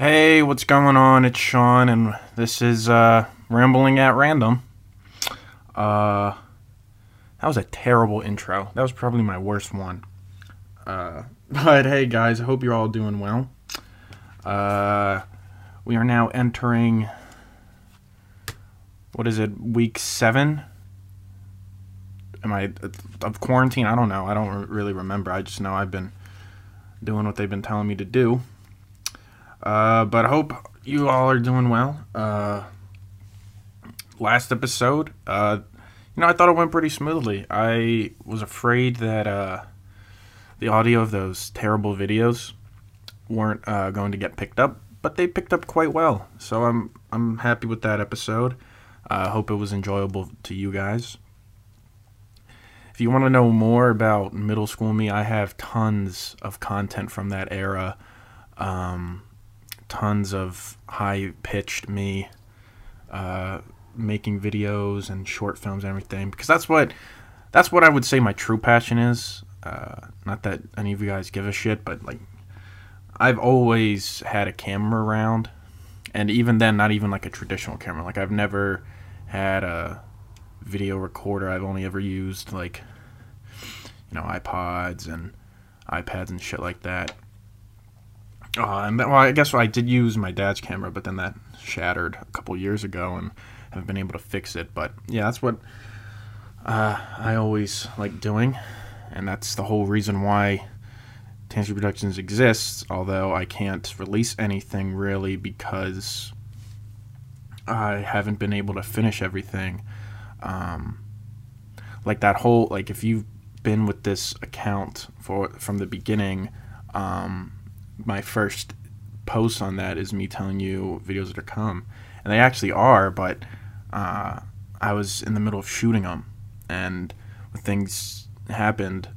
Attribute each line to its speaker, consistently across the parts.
Speaker 1: Hey, what's going on? It's Sean, and this is uh, Rambling at Random. Uh, that was a terrible intro. That was probably my worst one. Uh, but hey, guys, I hope you're all doing well. Uh, we are now entering. What is it? Week seven? Am I of quarantine? I don't know. I don't really remember. I just know I've been doing what they've been telling me to do. Uh, but I hope you all are doing well. Uh, last episode, uh, you know, I thought it went pretty smoothly. I was afraid that uh, the audio of those terrible videos weren't uh, going to get picked up, but they picked up quite well. So I'm I'm happy with that episode. I uh, hope it was enjoyable to you guys. If you want to know more about middle school me, I have tons of content from that era. Um, tons of high pitched me uh, making videos and short films and everything because that's what that's what I would say my true passion is. Uh, not that any of you guys give a shit, but like I've always had a camera around, and even then, not even like a traditional camera. Like I've never had a video recorder. I've only ever used like you know iPods and iPads and shit like that. Uh, and well, I guess I did use my dad's camera, but then that shattered a couple years ago, and haven't been able to fix it. But yeah, that's what uh, I always like doing, and that's the whole reason why Tansy Productions exists. Although I can't release anything really because I haven't been able to finish everything. Um, like that whole like if you've been with this account for from the beginning. Um, my first post on that is me telling you videos that are come, and they actually are. But uh, I was in the middle of shooting them, and things happened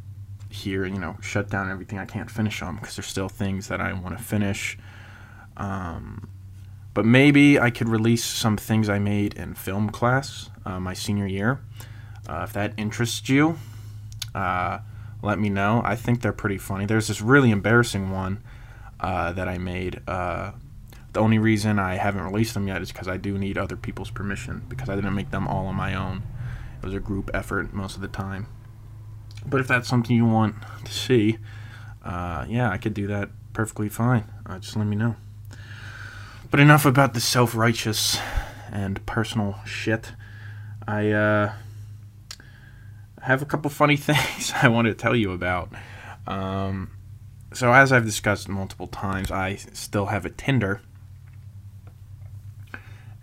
Speaker 1: here, you know, shut down everything. I can't finish them because there's still things that I want to finish. Um, but maybe I could release some things I made in film class uh, my senior year. Uh, if that interests you, uh, let me know. I think they're pretty funny. There's this really embarrassing one uh, that I made. Uh, the only reason I haven't released them yet is because I do need other people's permission because I didn't make them all on my own. It was a group effort most of the time. But if that's something you want to see, uh, yeah, I could do that perfectly fine. Uh, just let me know. But enough about the self righteous and personal shit. I uh, have a couple funny things I want to tell you about. Um, so as I've discussed multiple times, I still have a Tinder.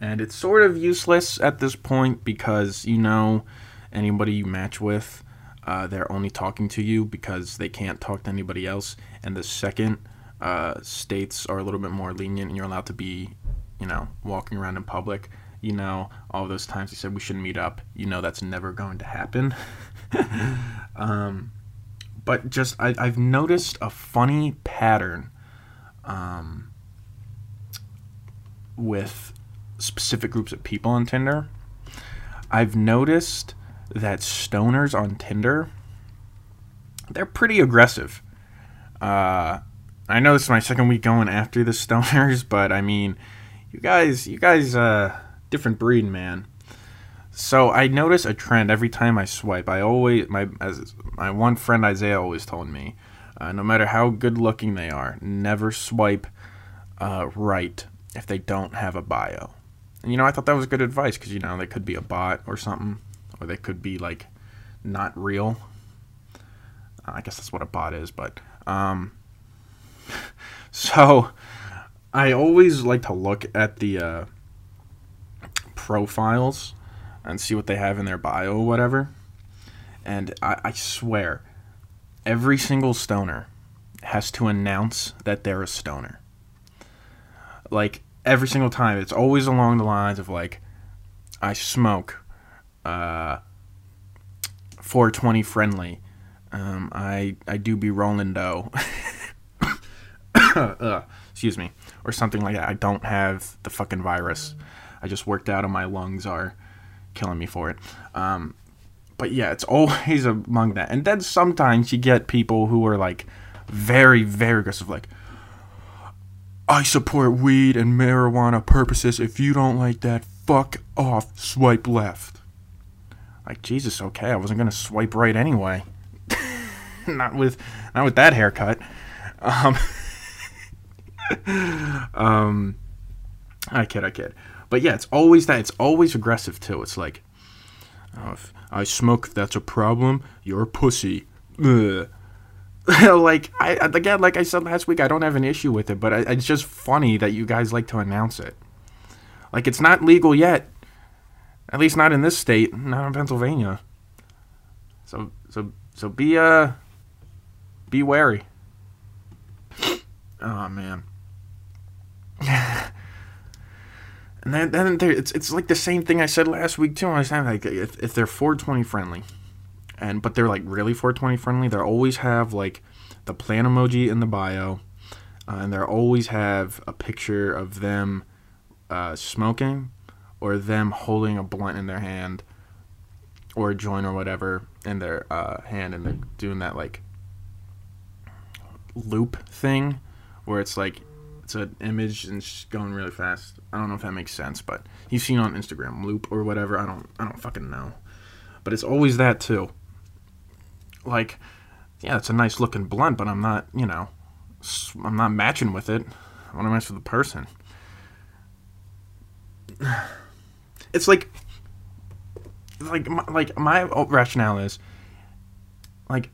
Speaker 1: And it's sort of useless at this point because, you know, anybody you match with, uh, they're only talking to you because they can't talk to anybody else. And the second uh, states are a little bit more lenient and you're allowed to be, you know, walking around in public, you know, all those times he said we shouldn't meet up, you know, that's never going to happen. um, but just I, have noticed a funny pattern um, with specific groups of people on Tinder. I've noticed that stoners on Tinder they're pretty aggressive. Uh, I know this is my second week going after the stoners, but I mean, you guys, you guys, uh, different breed, man. So I notice a trend every time I swipe. I always my as my one friend Isaiah always told me, uh, no matter how good looking they are, never swipe uh, right if they don't have a bio. And you know, I thought that was good advice because you know they could be a bot or something, or they could be like not real. I guess that's what a bot is, but um, so I always like to look at the uh, profiles and see what they have in their bio or whatever. And I, I swear, every single stoner has to announce that they're a stoner. Like every single time, it's always along the lines of like, I smoke, uh, 420 friendly. Um, I I do be rolling dough. uh, excuse me, or something like that. I don't have the fucking virus. I just worked out, and my lungs are killing me for it. Um, but yeah, it's always among that. And then sometimes you get people who are like very, very aggressive, like, I support weed and marijuana purposes. If you don't like that, fuck off. Swipe left. Like Jesus, okay, I wasn't gonna swipe right anyway. not with not with that haircut. Um, um, I kid, I kid. But yeah, it's always that. It's always aggressive too. It's like, oh, if I smoke, if that's a problem. You're a pussy. like I again, like I said last week, I don't have an issue with it, but I, it's just funny that you guys like to announce it. Like it's not legal yet, at least not in this state, not in Pennsylvania. So so so be uh be wary. Oh man. and then then it's it's like the same thing I said last week too. I was like if if they're 420 friendly, and but they're like really 420 friendly, they always have like the plan emoji in the bio, uh, and they always have a picture of them uh, smoking or them holding a blunt in their hand or a joint or whatever in their uh, hand and they're doing that like loop thing where it's like it's an image and it's going really fast. I don't know if that makes sense, but you've seen on Instagram loop or whatever. I don't I don't fucking know. But it's always that too. Like yeah, it's a nice looking blunt, but I'm not, you know, I'm not matching with it. I want to match with the person. It's like like my, like my rationale is like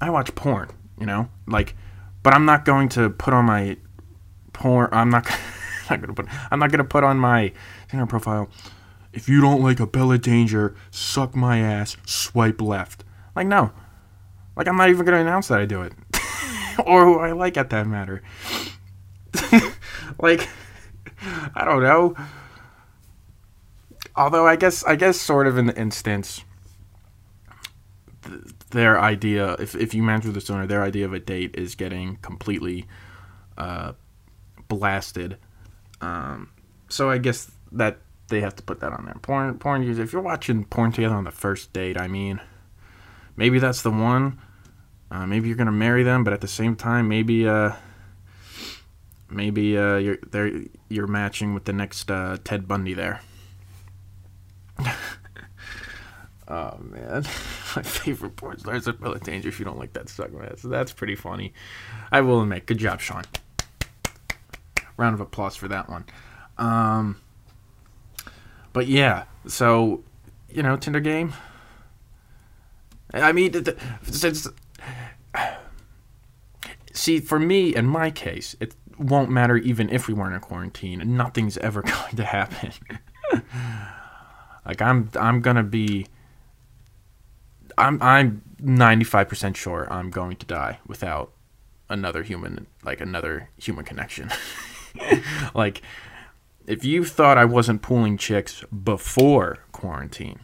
Speaker 1: I watch porn, you know, like, but I'm not going to put on my porn. I'm not, not gonna put. I'm not gonna put on my Tinder profile. If you don't like a Bella Danger, suck my ass. Swipe left. Like no, like I'm not even gonna announce that I do it, or who I like at that matter. like I don't know. Although I guess I guess sort of in the instance their idea, if, if you match with the owner their idea of a date is getting completely uh, blasted. Um, so I guess that they have to put that on there. Porn, porn. If you're watching porn together on the first date, I mean, maybe that's the one. Uh, maybe you're gonna marry them, but at the same time, maybe uh, maybe uh, you're there. You're matching with the next uh, Ted Bundy there. Oh man, my favorite porn stars are Bella Danger. If you don't like that suck, that's pretty funny. I will admit, good job, Sean. Round of applause for that one. Um, but yeah, so you know, Tinder game. I mean, since see, for me, in my case, it won't matter even if we weren't in quarantine. Nothing's ever going to happen. like I'm, I'm gonna be I'm I'm 95% sure I'm going to die without another human like another human connection. like if you thought I wasn't pulling chicks before quarantine,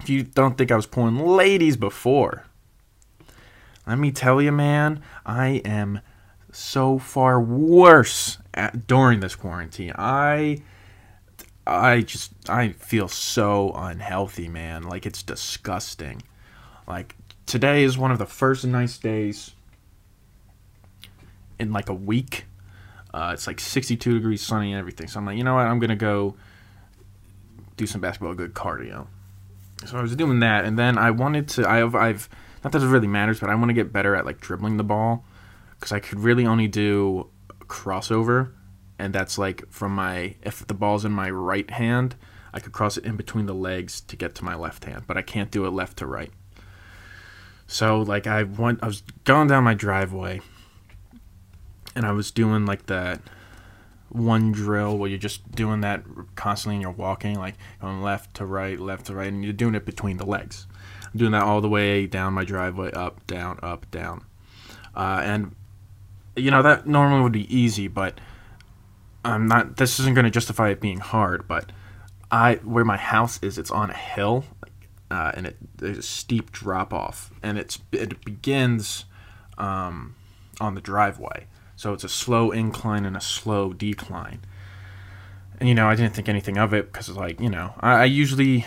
Speaker 1: if you don't think I was pulling ladies before, let me tell you, man, I am so far worse at, during this quarantine. I I just I feel so unhealthy, man. Like it's disgusting. Like today is one of the first nice days in like a week. Uh, it's like 62 degrees, sunny, and everything. So I'm like, you know what? I'm gonna go do some basketball, good cardio. So I was doing that, and then I wanted to. I've, I've not that it really matters, but I want to get better at like dribbling the ball because I could really only do crossover and that's like from my if the ball's in my right hand, I could cross it in between the legs to get to my left hand, but I can't do it left to right. So like I went I was going down my driveway and I was doing like that one drill where you're just doing that constantly and you're walking like going left to right, left to right and you're doing it between the legs. I'm doing that all the way down my driveway, up, down, up, down. Uh, and you know that normally would be easy, but I'm not. This isn't going to justify it being hard, but I where my house is, it's on a hill, uh, and it there's a steep drop off, and it's it begins um, on the driveway, so it's a slow incline and a slow decline. And you know, I didn't think anything of it because it's like you know, I, I usually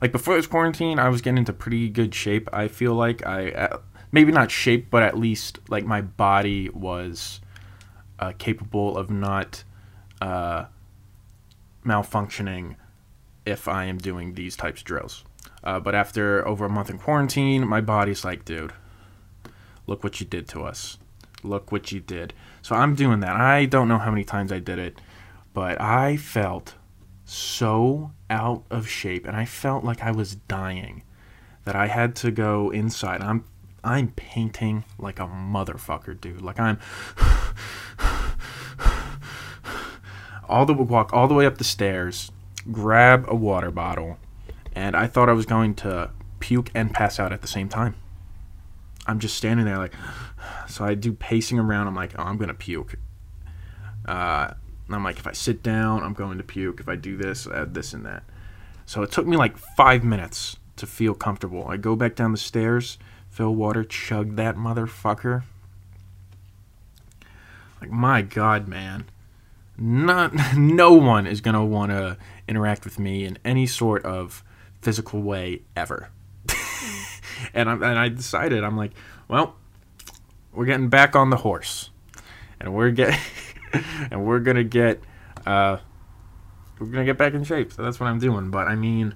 Speaker 1: like before this quarantine, I was getting into pretty good shape. I feel like I uh, maybe not shape, but at least like my body was uh, capable of not uh, malfunctioning if I am doing these types of drills. Uh, but after over a month in quarantine, my body's like, dude, look what you did to us. Look what you did. So I'm doing that. I don't know how many times I did it, but I felt so out of shape and I felt like I was dying that I had to go inside. I'm I'm painting like a motherfucker, dude. Like I'm all the walk all the way up the stairs, grab a water bottle, and I thought I was going to puke and pass out at the same time. I'm just standing there like, so I do pacing around. I'm like, oh, I'm gonna puke. Uh, I'm like, if I sit down, I'm going to puke. If I do this, add this and that. So it took me like five minutes to feel comfortable. I go back down the stairs, fill water, chug that motherfucker. Like my God, man, not no one is gonna want to interact with me in any sort of physical way ever. And I and I decided I'm like, well, we're getting back on the horse, and we're get and we're gonna get uh we're gonna get back in shape. So that's what I'm doing. But I mean,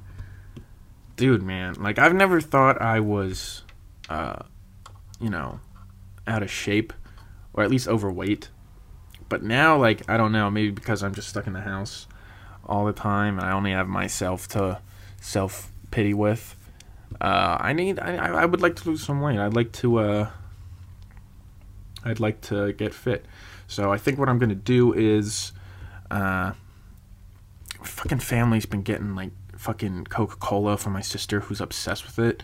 Speaker 1: dude, man, like I've never thought I was, uh, you know, out of shape or at least overweight. But now, like, I don't know, maybe because I'm just stuck in the house all the time and I only have myself to self pity with. Uh, I need. I, I would like to lose some weight. I'd like to. Uh, I'd like to get fit. So I think what I'm gonna do is, uh, fucking family's been getting like fucking Coca Cola for my sister who's obsessed with it,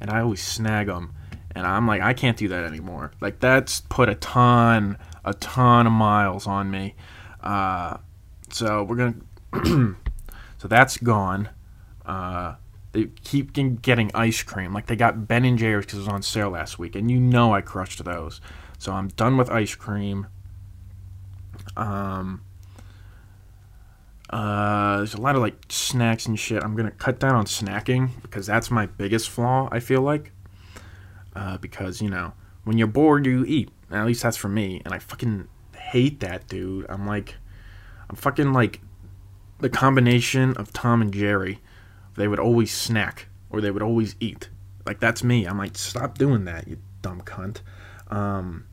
Speaker 1: and I always snag them, and I'm like, I can't do that anymore. Like that's put a ton, a ton of miles on me. Uh, so we're gonna, so that's gone. Uh, they keep getting ice cream. Like they got Ben and Jerry's because it was on sale last week, and you know I crushed those. So I'm done with ice cream. Um, uh, there's a lot of like snacks and shit. I'm gonna cut down on snacking because that's my biggest flaw. I feel like, uh, because you know when you're bored you eat. At least that's for me, and I fucking hate that, dude. I'm like, I'm fucking like the combination of Tom and Jerry. They would always snack or they would always eat. Like that's me. I'm like, stop doing that, you dumb cunt. Um,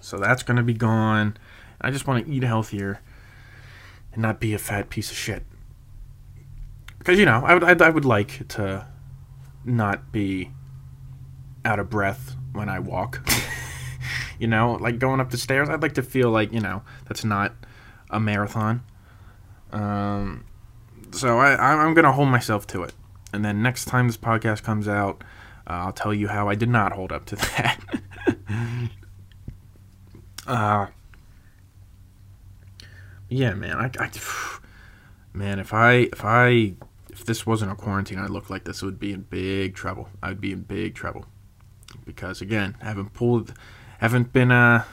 Speaker 1: so that's gonna be gone. I just want to eat healthier and not be a fat piece of shit. Because you know, I would I, I would like to not be out of breath when I walk. you know, like going up the stairs. I'd like to feel like you know that's not a marathon. Um, so I I'm gonna hold myself to it, and then next time this podcast comes out, uh, I'll tell you how I did not hold up to that. uh, yeah, man. I, I, man, if I if I if this wasn't a quarantine, I look like this would be in big trouble. I would be in big trouble because again, haven't pulled, haven't been uh,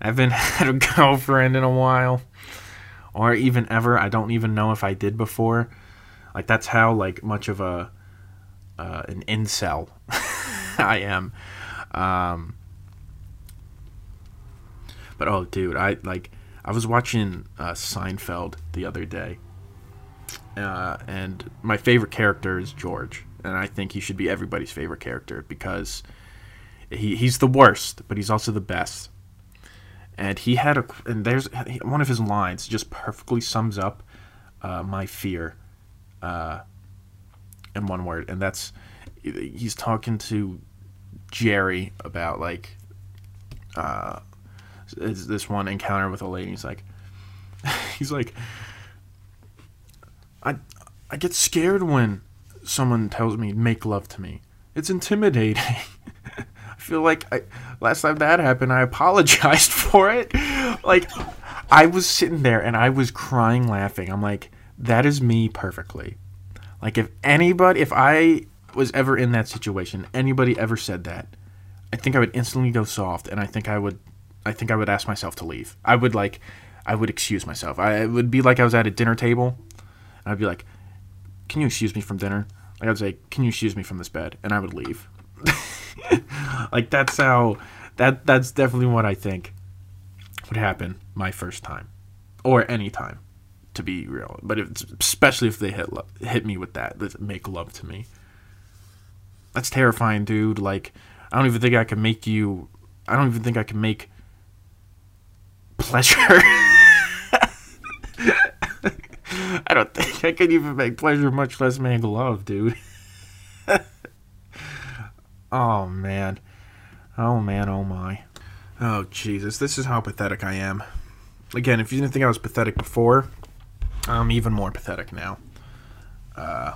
Speaker 1: haven't had a girlfriend in a while, or even ever. I don't even know if I did before. Like that's how like much of a uh, an incel I am. Um, but oh, dude, I like I was watching uh, Seinfeld the other day, uh, and my favorite character is George, and I think he should be everybody's favorite character because he he's the worst, but he's also the best. And he had a and there's one of his lines just perfectly sums up uh, my fear uh, in one word, and that's he's talking to Jerry about like uh, this one encounter with a lady. He's like, he's like, I I get scared when someone tells me make love to me. It's intimidating. Feel like I, last time that happened, I apologized for it. Like, I was sitting there and I was crying, laughing. I'm like, that is me perfectly. Like, if anybody, if I was ever in that situation, anybody ever said that, I think I would instantly go soft, and I think I would I think I would ask myself to leave. I would like, I would excuse myself. I it would be like I was at a dinner table, and I'd be like, "Can you excuse me from dinner?" Like I'd say, "Can you excuse me from this bed?" And I would leave. like that's how that that's definitely what I think would happen my first time, or any time, to be real. But if, especially if they hit hit me with that, that make love to me. That's terrifying, dude. Like, I don't even think I can make you. I don't even think I can make pleasure. I don't think I could even make pleasure, much less make love, dude. oh man. Oh man, oh my. Oh Jesus, this is how pathetic I am. Again, if you didn't think I was pathetic before, I'm even more pathetic now. Uh,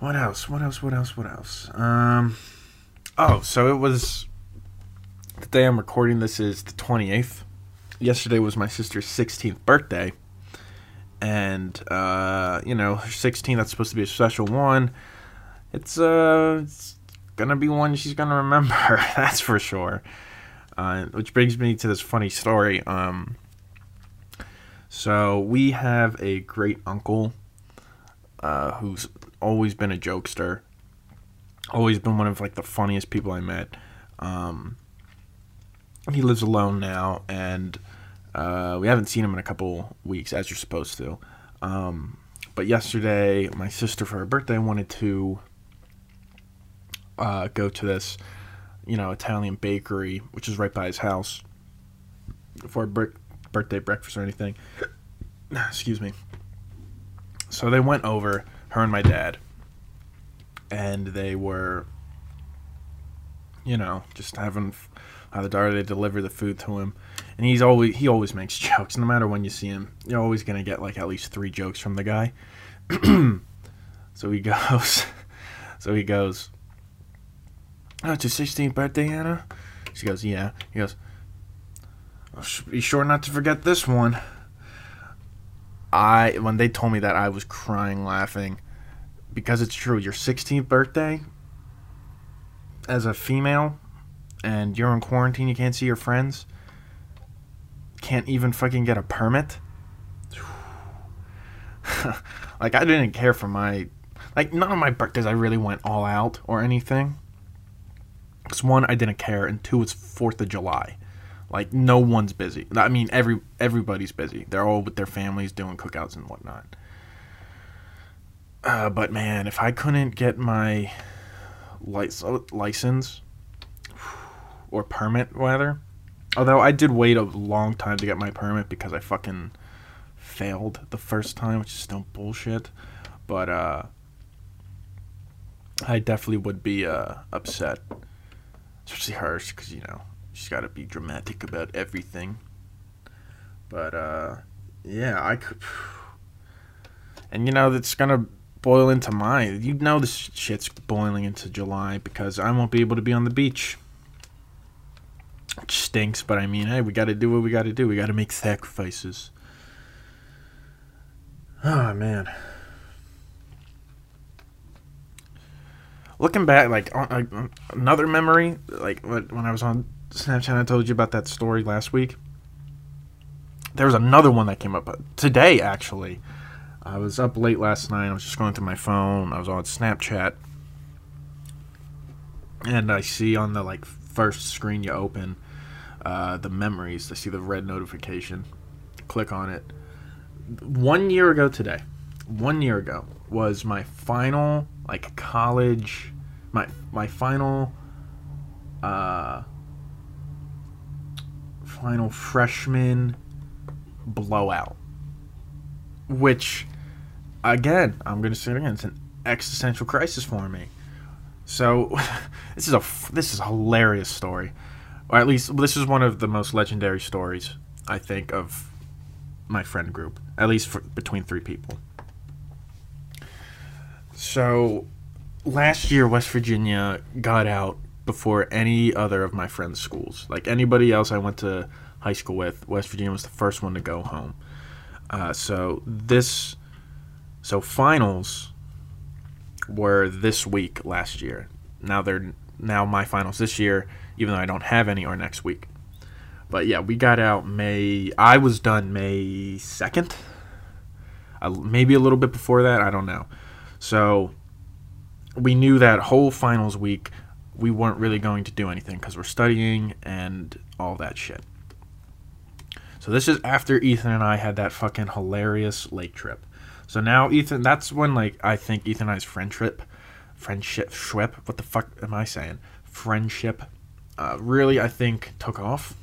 Speaker 1: what else? What else? What else? What else? Um, oh, so it was the day I'm recording this is the 28th. Yesterday was my sister's 16th birthday. And, uh, you know, her 16th, that's supposed to be a special one. It's, uh, it's gonna be one she's gonna remember, that's for sure. Uh, which brings me to this funny story. Um, so we have a great uncle uh, who's always been a jokester, always been one of like the funniest people I met. Um, he lives alone now, and uh, we haven't seen him in a couple weeks, as you're supposed to. Um, but yesterday, my sister for her birthday wanted to uh, go to this, you know, Italian bakery, which is right by his house, for a bir- birthday breakfast or anything. Excuse me. So they went over, her and my dad, and they were, you know, just having how the daughter they deliver the food to him, and he's always he always makes jokes. No matter when you see him, you're always gonna get like at least three jokes from the guy. so he goes, so he goes. Oh, it's your 16th birthday, Anna? She goes, Yeah. He goes, oh, Be sure not to forget this one. I when they told me that I was crying laughing because it's true. Your 16th birthday as a female and you're in quarantine, you can't see your friends. Can't even fucking get a permit. like I didn't care for my like none of my birthdays I really went all out or anything. Because one, I didn't care, and two, it's Fourth of July. Like no one's busy. I mean, every everybody's busy. They're all with their families doing cookouts and whatnot. Uh, but man, if I couldn't get my license or permit, rather, although I did wait a long time to get my permit because I fucking failed the first time, which is still bullshit. But uh, I definitely would be uh, upset especially hers because you know she's got to be dramatic about everything. But uh, yeah, I could, and you know that's gonna boil into mine. You know this shit's boiling into July because I won't be able to be on the beach. Stinks, but I mean, hey, we got to do what we got to do. We got to make sacrifices. Oh man. Looking back, like on, another memory, like when I was on Snapchat, I told you about that story last week. There was another one that came up uh, today, actually. I was up late last night. I was just going through my phone. I was on Snapchat, and I see on the like first screen you open uh, the memories. I see the red notification. Click on it. One year ago today, one year ago was my final like college my my final uh final freshman blowout which again i'm gonna say it again it's an existential crisis for me. So this is a this is a hilarious story. Or at least this is one of the most legendary stories i think of my friend group at least for, between three people. So last year West Virginia got out before any other of my friends' schools. Like anybody else I went to high school with, West Virginia was the first one to go home. Uh, so this, so finals were this week last year. Now they're now my finals this year, even though I don't have any, or next week. But yeah, we got out May. I was done May second, uh, maybe a little bit before that. I don't know. So we knew that whole finals week we weren't really going to do anything because we're studying and all that shit. So this is after Ethan and I had that fucking hilarious lake trip. So now Ethan, that's when like I think Ethan and I's friendship, friendship, schwip. What the fuck am I saying? Friendship, uh, really I think took off.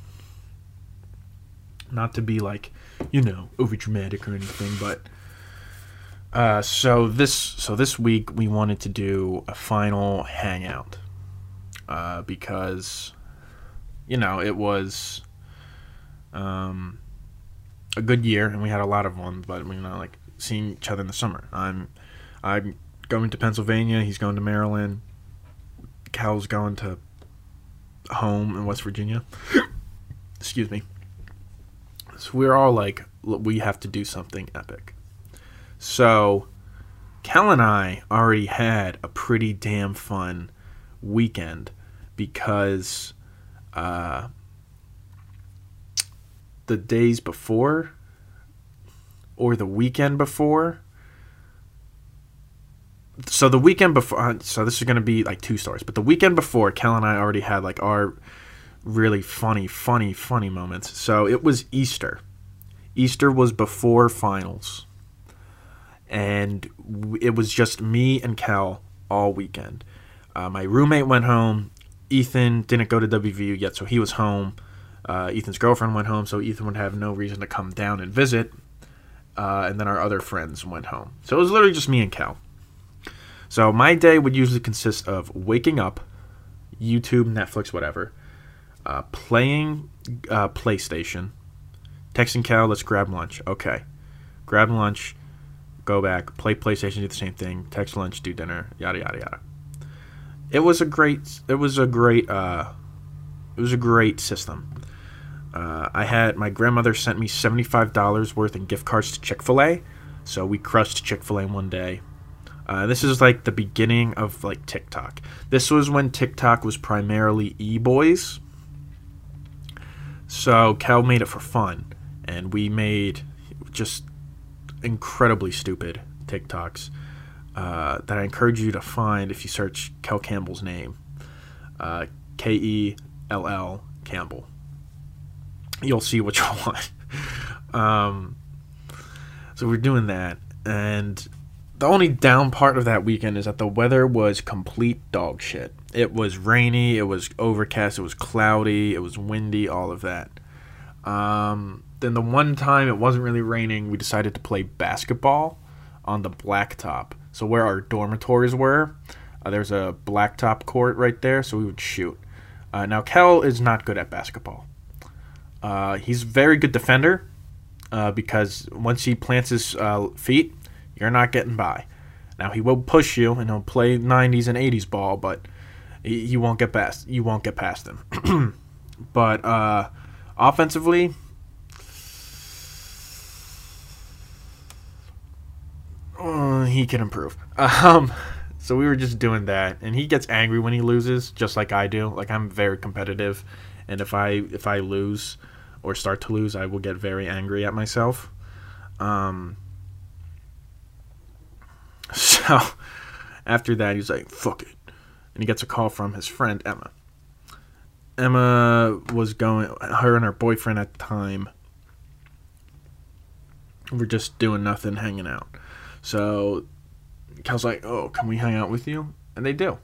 Speaker 1: Not to be like, you know, over dramatic or anything, but uh, so this so this week we wanted to do a final hangout uh, because you know it was um, a good year and we had a lot of ones, but we you know like seeing each other in the summer. I'm I'm going to Pennsylvania. He's going to Maryland. Cal's going to home in West Virginia. Excuse me. So we're all like, we have to do something epic. So, Cal and I already had a pretty damn fun weekend because uh, the days before or the weekend before. So the weekend before, uh, so this is gonna be like two stories, but the weekend before, Cal and I already had like our really funny, funny, funny moments. So it was Easter. Easter was before finals and it was just me and Cal all weekend. Uh, my roommate went home. Ethan didn't go to WVU yet, so he was home. Uh, Ethan's girlfriend went home, so Ethan would have no reason to come down and visit. Uh, and then our other friends went home. So it was literally just me and Cal. So my day would usually consist of waking up, YouTube, Netflix, whatever, uh, playing uh, PlayStation, texting Cal, let's grab lunch. Okay. Grab lunch go back, play PlayStation, do the same thing, text lunch, do dinner, yada yada yada. It was a great. It was a great. Uh, it was a great system. Uh, I had my grandmother sent me seventy five dollars worth in gift cards to Chick fil A, so we crushed Chick fil A one day. Uh, this is like the beginning of like TikTok. This was when TikTok was primarily e boys. So Cal made it for fun, and we made just incredibly stupid TikToks uh, that I encourage you to find if you search Kel Campbell's name, uh, K E L L Campbell. You'll see what you want. um, so we're doing that, and the only down part of that weekend is that the weather was complete dog shit. It was rainy, it was overcast, it was cloudy, it was windy, all of that. Um, then the one time it wasn't really raining, we decided to play basketball on the blacktop. So where our dormitories were, uh, there's a blacktop court right there, so we would shoot. Uh, now Kel is not good at basketball. Uh, he's very good defender uh, because once he plants his uh, feet, you're not getting by. Now he will push you and he'll play 90s and 80s ball, but he won't get past. You won't get past him. but uh, offensively, uh, he can improve. Um, so we were just doing that, and he gets angry when he loses, just like I do. Like I'm very competitive, and if I if I lose or start to lose, I will get very angry at myself. Um, so after that, he's like, "Fuck it," and he gets a call from his friend Emma. Emma was going, her and her boyfriend at the time were just doing nothing, hanging out. So Cal's like, "Oh, can we hang out with you?" And they do.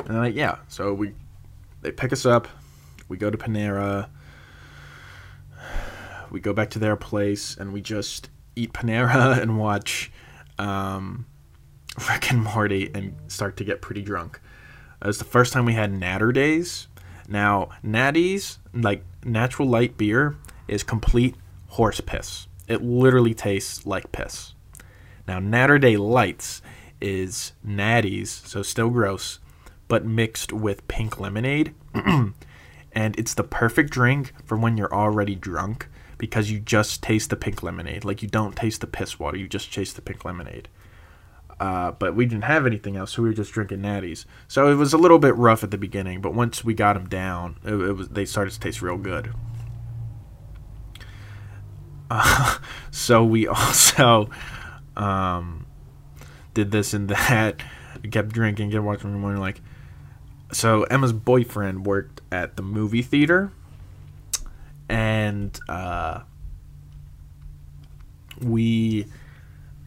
Speaker 1: And they're like, "Yeah." So we they pick us up. We go to Panera. We go back to their place and we just eat Panera and watch um, Rick and Morty and start to get pretty drunk. It was the first time we had Naturdays. Now, Natties, like natural light beer, is complete horse piss. It literally tastes like piss. Now, Naturday Lights is natties, so still gross, but mixed with pink lemonade. and it's the perfect drink for when you're already drunk because you just taste the pink lemonade. Like you don't taste the piss water, you just taste the pink lemonade. Uh, but we didn't have anything else, so we were just drinking natties. So it was a little bit rough at the beginning, but once we got them down, it, it was they started to taste real good. Uh, so we also um, did this and that, kept drinking, kept watching the morning. Like, so Emma's boyfriend worked at the movie theater, and uh, we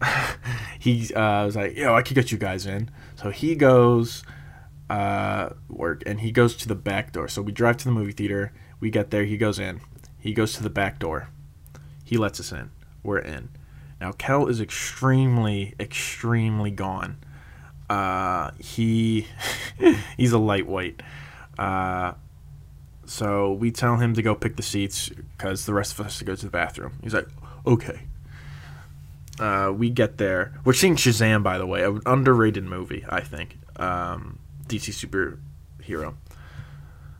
Speaker 1: he uh, was like, "Yo, I could get you guys in." So he goes uh, work, and he goes to the back door. So we drive to the movie theater. We get there. He goes in. He goes to the back door. He lets us in. We're in. Now Kel is extremely, extremely gone. Uh, he he's a lightweight. Uh, so we tell him to go pick the seats because the rest of us to go to the bathroom. He's like, okay. Uh, we get there. We're seeing Shazam, by the way, an underrated movie, I think. Um, DC superhero.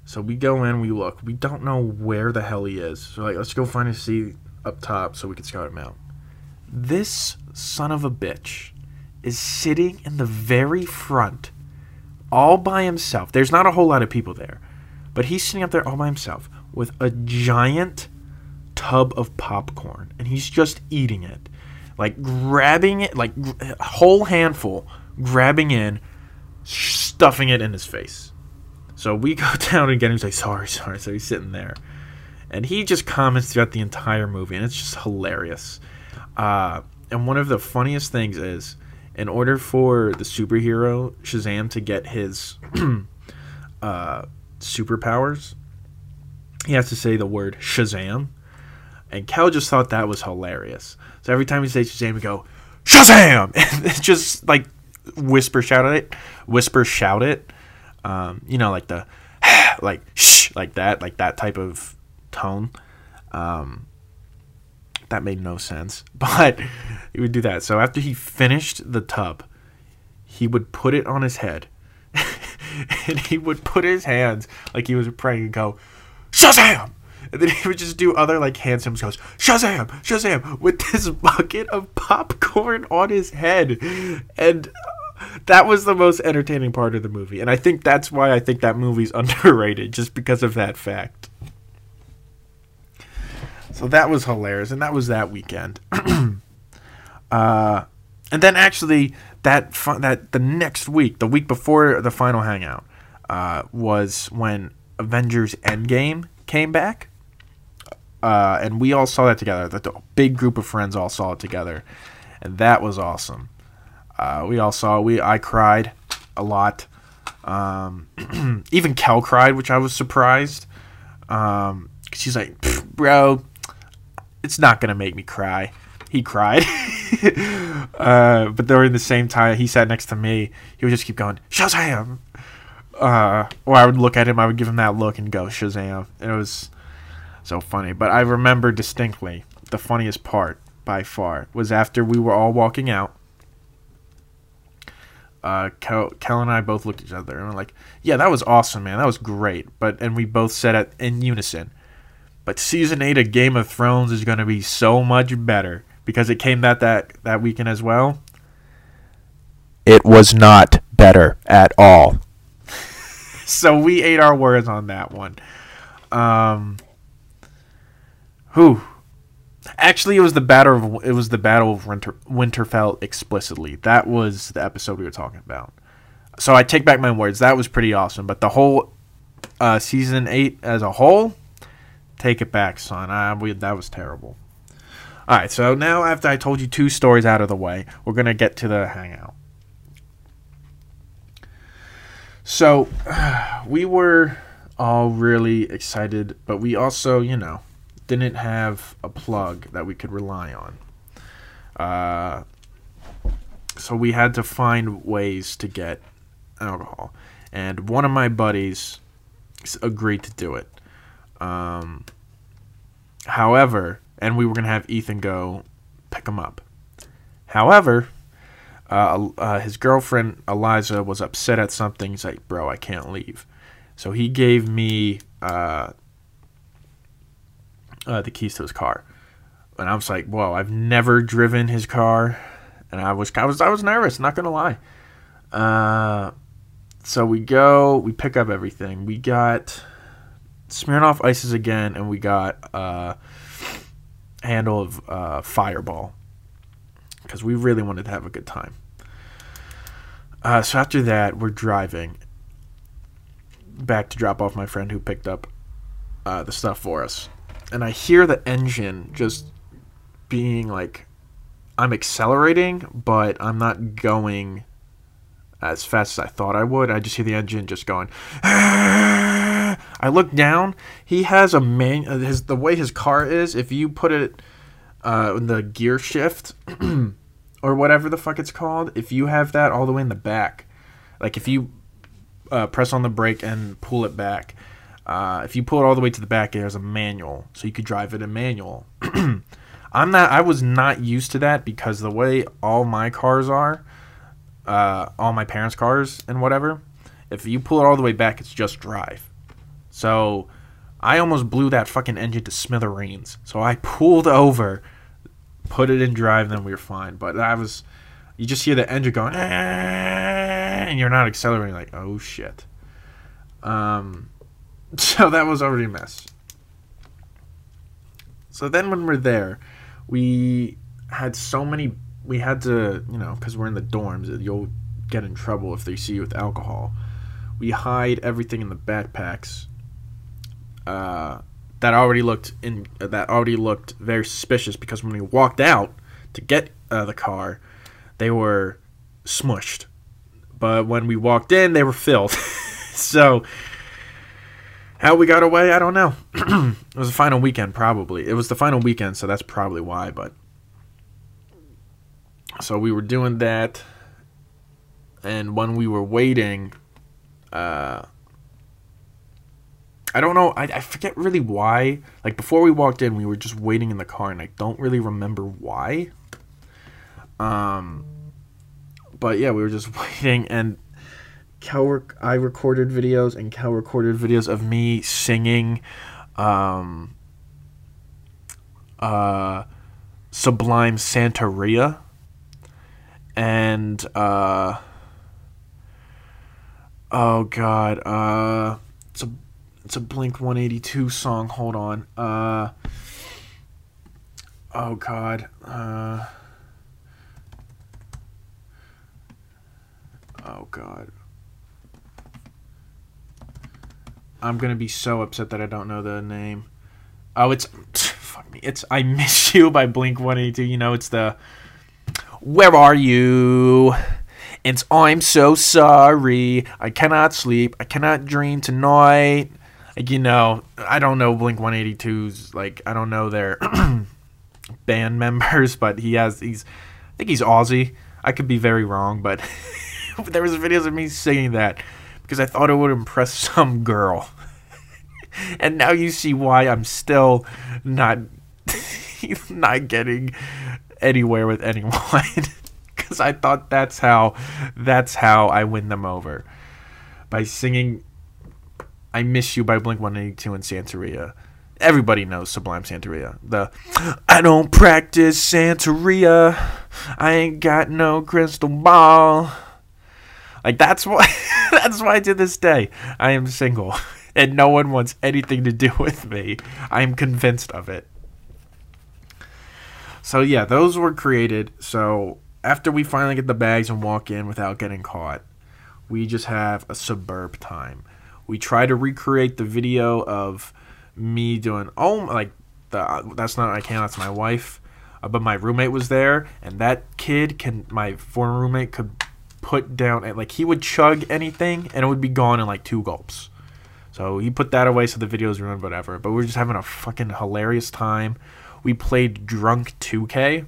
Speaker 1: So we go in, we look. We don't know where the hell he is. So like, let's go find a seat up top so we can scout him out. This son of a bitch is sitting in the very front, all by himself. There's not a whole lot of people there, but he's sitting up there all by himself with a giant tub of popcorn, and he's just eating it, like grabbing it, like a whole handful, grabbing in, stuffing it in his face. So we go down and get him. He's like, sorry, sorry. So he's sitting there. And he just comments throughout the entire movie, and it's just hilarious. Uh, and one of the funniest things is, in order for the superhero Shazam to get his uh, superpowers, he has to say the word Shazam. And Kel just thought that was hilarious. So every time he says Shazam, we go, Shazam! And just like whisper shout it, whisper shout it. Um, you know, like the like shh, like that, like that type of tone. Um, that made no sense, but he would do that. So after he finished the tub, he would put it on his head, and he would put his hands like he was praying and go, Shazam! And then he would just do other like hand symbols, goes Shazam, Shazam, with this bucket of popcorn on his head, and uh, that was the most entertaining part of the movie, and I think that's why I think that movie's underrated, just because of that fact. So that was hilarious, and that was that weekend. uh, and then actually, that that the next week, the week before the final hangout, uh, was when Avengers Endgame came back, uh, and we all saw that together. That The big group of friends all saw it together, and that was awesome. Uh, we all saw. We I cried a lot. Um, even Kel cried, which I was surprised. Um, she's like, "Bro, it's not gonna make me cry." He cried, uh, but during the same time, he sat next to me. He would just keep going, "Shazam!" Uh, or I would look at him. I would give him that look and go, "Shazam!" It was so funny. But I remember distinctly the funniest part by far was after we were all walking out uh, Kel, Kel and I both looked at each other and were like, "Yeah, that was awesome, man. That was great." But and we both said it in unison. But season eight of Game of Thrones is going to be so much better because it came that that that weekend as well. It was not better at all. so we ate our words on that one. Um, who Actually, it was the battle of it was the battle of Winter, Winterfell explicitly. That was the episode we were talking about. So I take back my words. That was pretty awesome. But the whole uh, season eight as a whole, take it back, son. I, we, that was terrible. All right. So now after I told you two stories out of the way, we're gonna get to the hangout. So we were all really excited, but we also, you know didn't have a plug that we could rely on. Uh, so we had to find ways to get alcohol. And one of my buddies agreed to do it. Um, however, and we were going to have Ethan go pick him up. However, uh, uh, his girlfriend Eliza was upset at something. He's like, "Bro, I can't leave." So he gave me uh, uh, the keys to his car. And I was like, whoa, I've never driven his car. And I was, I was, I was nervous, not going to lie. Uh, so we go, we pick up everything. We got Smirnoff Ices again, and we got uh, a handle of uh, Fireball. Because we really wanted to have a good time. Uh, so after that, we're driving. back to drop off my friend who picked up uh, the stuff for us, and I hear the engine just being like, I'm accelerating, but I'm not going as fast as I thought I would. I just hear the engine just going. I look down. He has a man. uh, His the way his car is. If you put it uh, in the gear shift or whatever the fuck it's called, if you have that all the way in the back, like if you uh, press on the brake and pull it back, uh, if you pull it all the way to the back, there's a manual, so you could drive it in manual. I'm not. I was not used to that because the way all my cars are, uh, all my parents' cars and whatever, if you pull it all the way back, it's just drive. So I almost blew that fucking engine to smithereens. So I pulled over, put it in drive, then we were fine. But I was, you just hear the engine going, and you're not accelerating. Like, oh shit. Um, so that was already a mess. So then when we're there, we had so many. We had to, you know, because we're in the dorms, you'll get in trouble if they see you with alcohol. We hide everything in the backpacks. Uh, that already looked in. Uh, that already looked very suspicious because when we walked out to get uh, the car, they were smushed. But when we walked in, they were filled. so how we got away, I don't know. it was the final weekend, probably. It was the final weekend, so that's probably why. But so we were doing that, and when we were waiting, uh, I don't know. I, I forget really why. Like before we walked in, we were just waiting in the car, and I don't really remember why. Um, but yeah, we were just waiting, and Cal. rec- I recorded videos, and Cal recorded videos of me singing, um, uh, Sublime Santeria, and uh, oh god, uh, a it's a Blink One Eighty Two song. Hold on, uh, oh god, uh. Oh god. I'm gonna be so upset that I don't know the name. Oh, it's fuck me. It's "I Miss You" by Blink One Eighty Two. You know, it's the "Where Are You." It's "I'm so sorry. I cannot sleep. I cannot dream tonight." You know, I don't know Blink 182's like I don't know their band members, but he has he's I think he's Aussie. I could be very wrong, but there was videos of me singing that because I thought it would impress some girl. and now you see why I'm still not not getting anywhere with anyone cuz I thought that's how that's how I win them over by singing I Miss You by Blink-182 and Santeria. Everybody knows Sublime Santeria. The I don't practice Santeria. I ain't got no crystal ball. Like that's why that's why to this day I am single and no one wants anything to do with me. I am convinced of it. So yeah, those were created. So after we finally get the bags and walk in without getting caught, we just have a suburb time. We try to recreate the video of me doing oh like the, that's not I can't that's my wife, uh, but my roommate was there and that kid can my former roommate could put down like he would chug anything and it would be gone in like two gulps. So he put that away so the video's ruined, whatever. But we are just having a fucking hilarious time. We played Drunk 2K,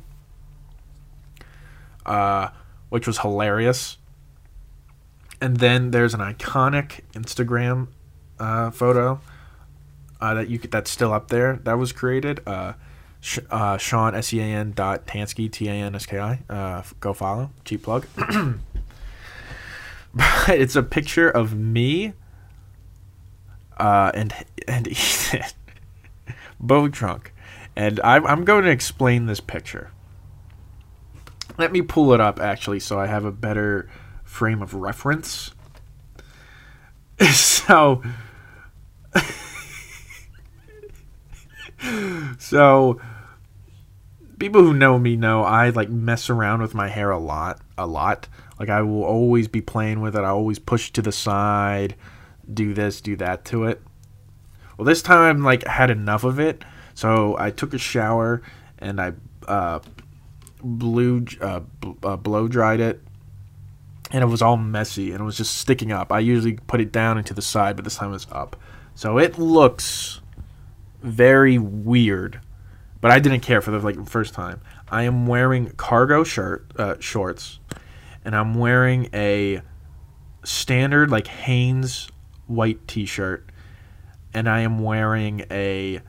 Speaker 1: uh, which was hilarious. And then there's an iconic Instagram uh, photo uh, that you could, that's still up there that was created. Uh, Sh- uh, Sean S E A N dot Tansky T A N S K I. Uh, go follow. Cheap plug. but it's a picture of me uh, and and Ethan both drunk, and I'm I'm going to explain this picture. Let me pull it up actually, so I have a better frame of reference. so. so people who know me know I like mess around with my hair a lot, a lot. Like I will always be playing with it. I always push to the side, do this, do that to it. Well, this time like had enough of it, so I took a shower and I uh, blew uh, bl- uh, blow dried it, and it was all messy and it was just sticking up. I usually put it down into the side, but this time it's up, so it looks very weird. But I didn't care for the like first time. I am wearing cargo shirt uh, shorts, and I'm wearing a standard like Hanes white T-shirt, and I am wearing a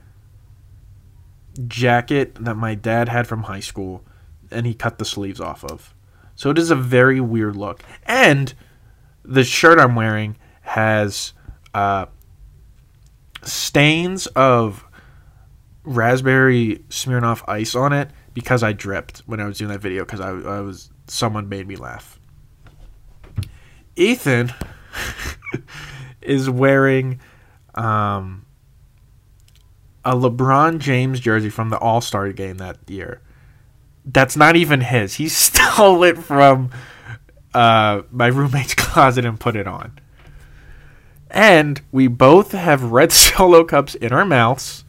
Speaker 1: jacket that my dad had from high school, and he cut the sleeves off of. So it is a very weird look, and the shirt I'm wearing has uh, stains of raspberry Smirnoff ice on it because I dripped when I was doing that video because I, I was someone made me laugh. Ethan is wearing um, a LeBron James jersey from the All Star game that year. That's not even his. He stole it from uh, my roommate's closet and put it on. And we both have red solo cups in our mouths.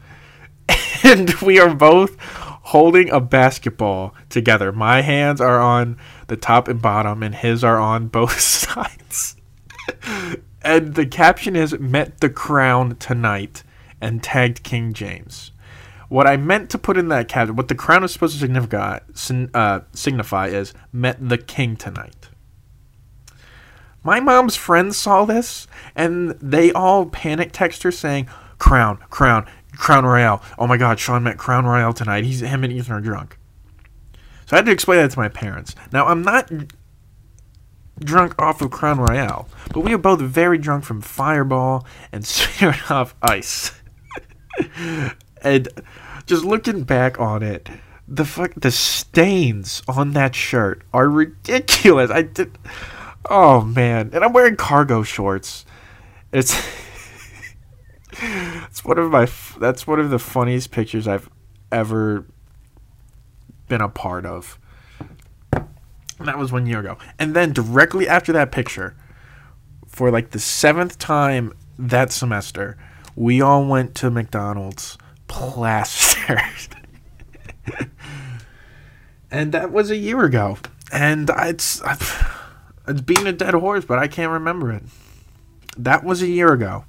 Speaker 1: And we are both holding a basketball together. My hands are on the top and bottom, and his are on both sides. and the caption is Met the Crown Tonight and tagged King James. What I meant to put in that caption, what the crown is supposed to signify, uh, signify is Met the King Tonight. My mom's friends saw this, and they all panic text her saying, Crown, Crown, Crown Royale. Oh my God, Sean met Crown Royale tonight. He's him and Ethan are drunk. So I had to explain that to my parents. Now I'm not drunk off of Crown Royale, but we are both very drunk from Fireball and Smirnoff Ice. and just looking back on it, the fuck the stains on that shirt are ridiculous. I did. Oh man, and I'm wearing cargo shorts. It's. it's one of my that's one of the funniest pictures I've ever been a part of. And that was one year ago. And then directly after that picture, for like the seventh time that semester, we all went to McDonald's plastered. and that was a year ago. And it's it's being a dead horse, but I can't remember it. That was a year ago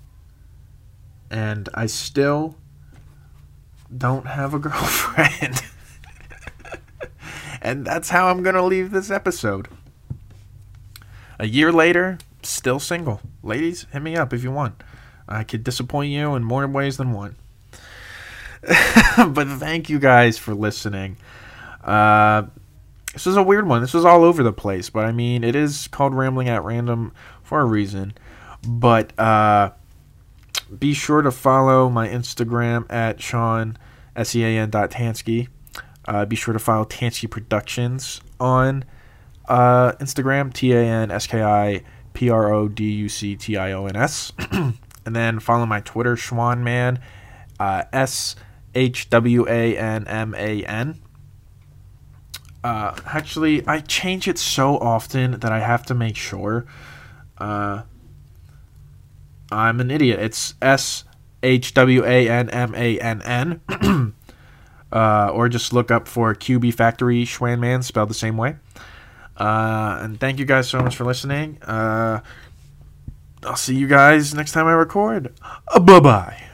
Speaker 1: and I still don't have a girlfriend. and that's how I'm going to leave this episode. A year later, still single. Ladies, hit me up if you want. I could disappoint you in more ways than one. but thank you guys for listening. Uh, this was a weird one. This was all over the place, but I mean, it is called Rambling at Random for a reason. But, uh, be sure to follow my Instagram at Sean S E A N dot Tansky. Uh, be sure to follow Tansky Productions on uh, Instagram T A N S K I P R O D U C T I O N S, and then follow my Twitter Shwanmann uh, S H W A N M A N. Uh, actually, I change it so often that I have to make sure. Uh, I'm an idiot. It's S H W A N M A N N. Uh, or just look up for QB Factory Shwanmann, spelled the same way. Uh, and thank you guys so much for listening. Uh, I'll see you guys next time I record. Uh, bye bye.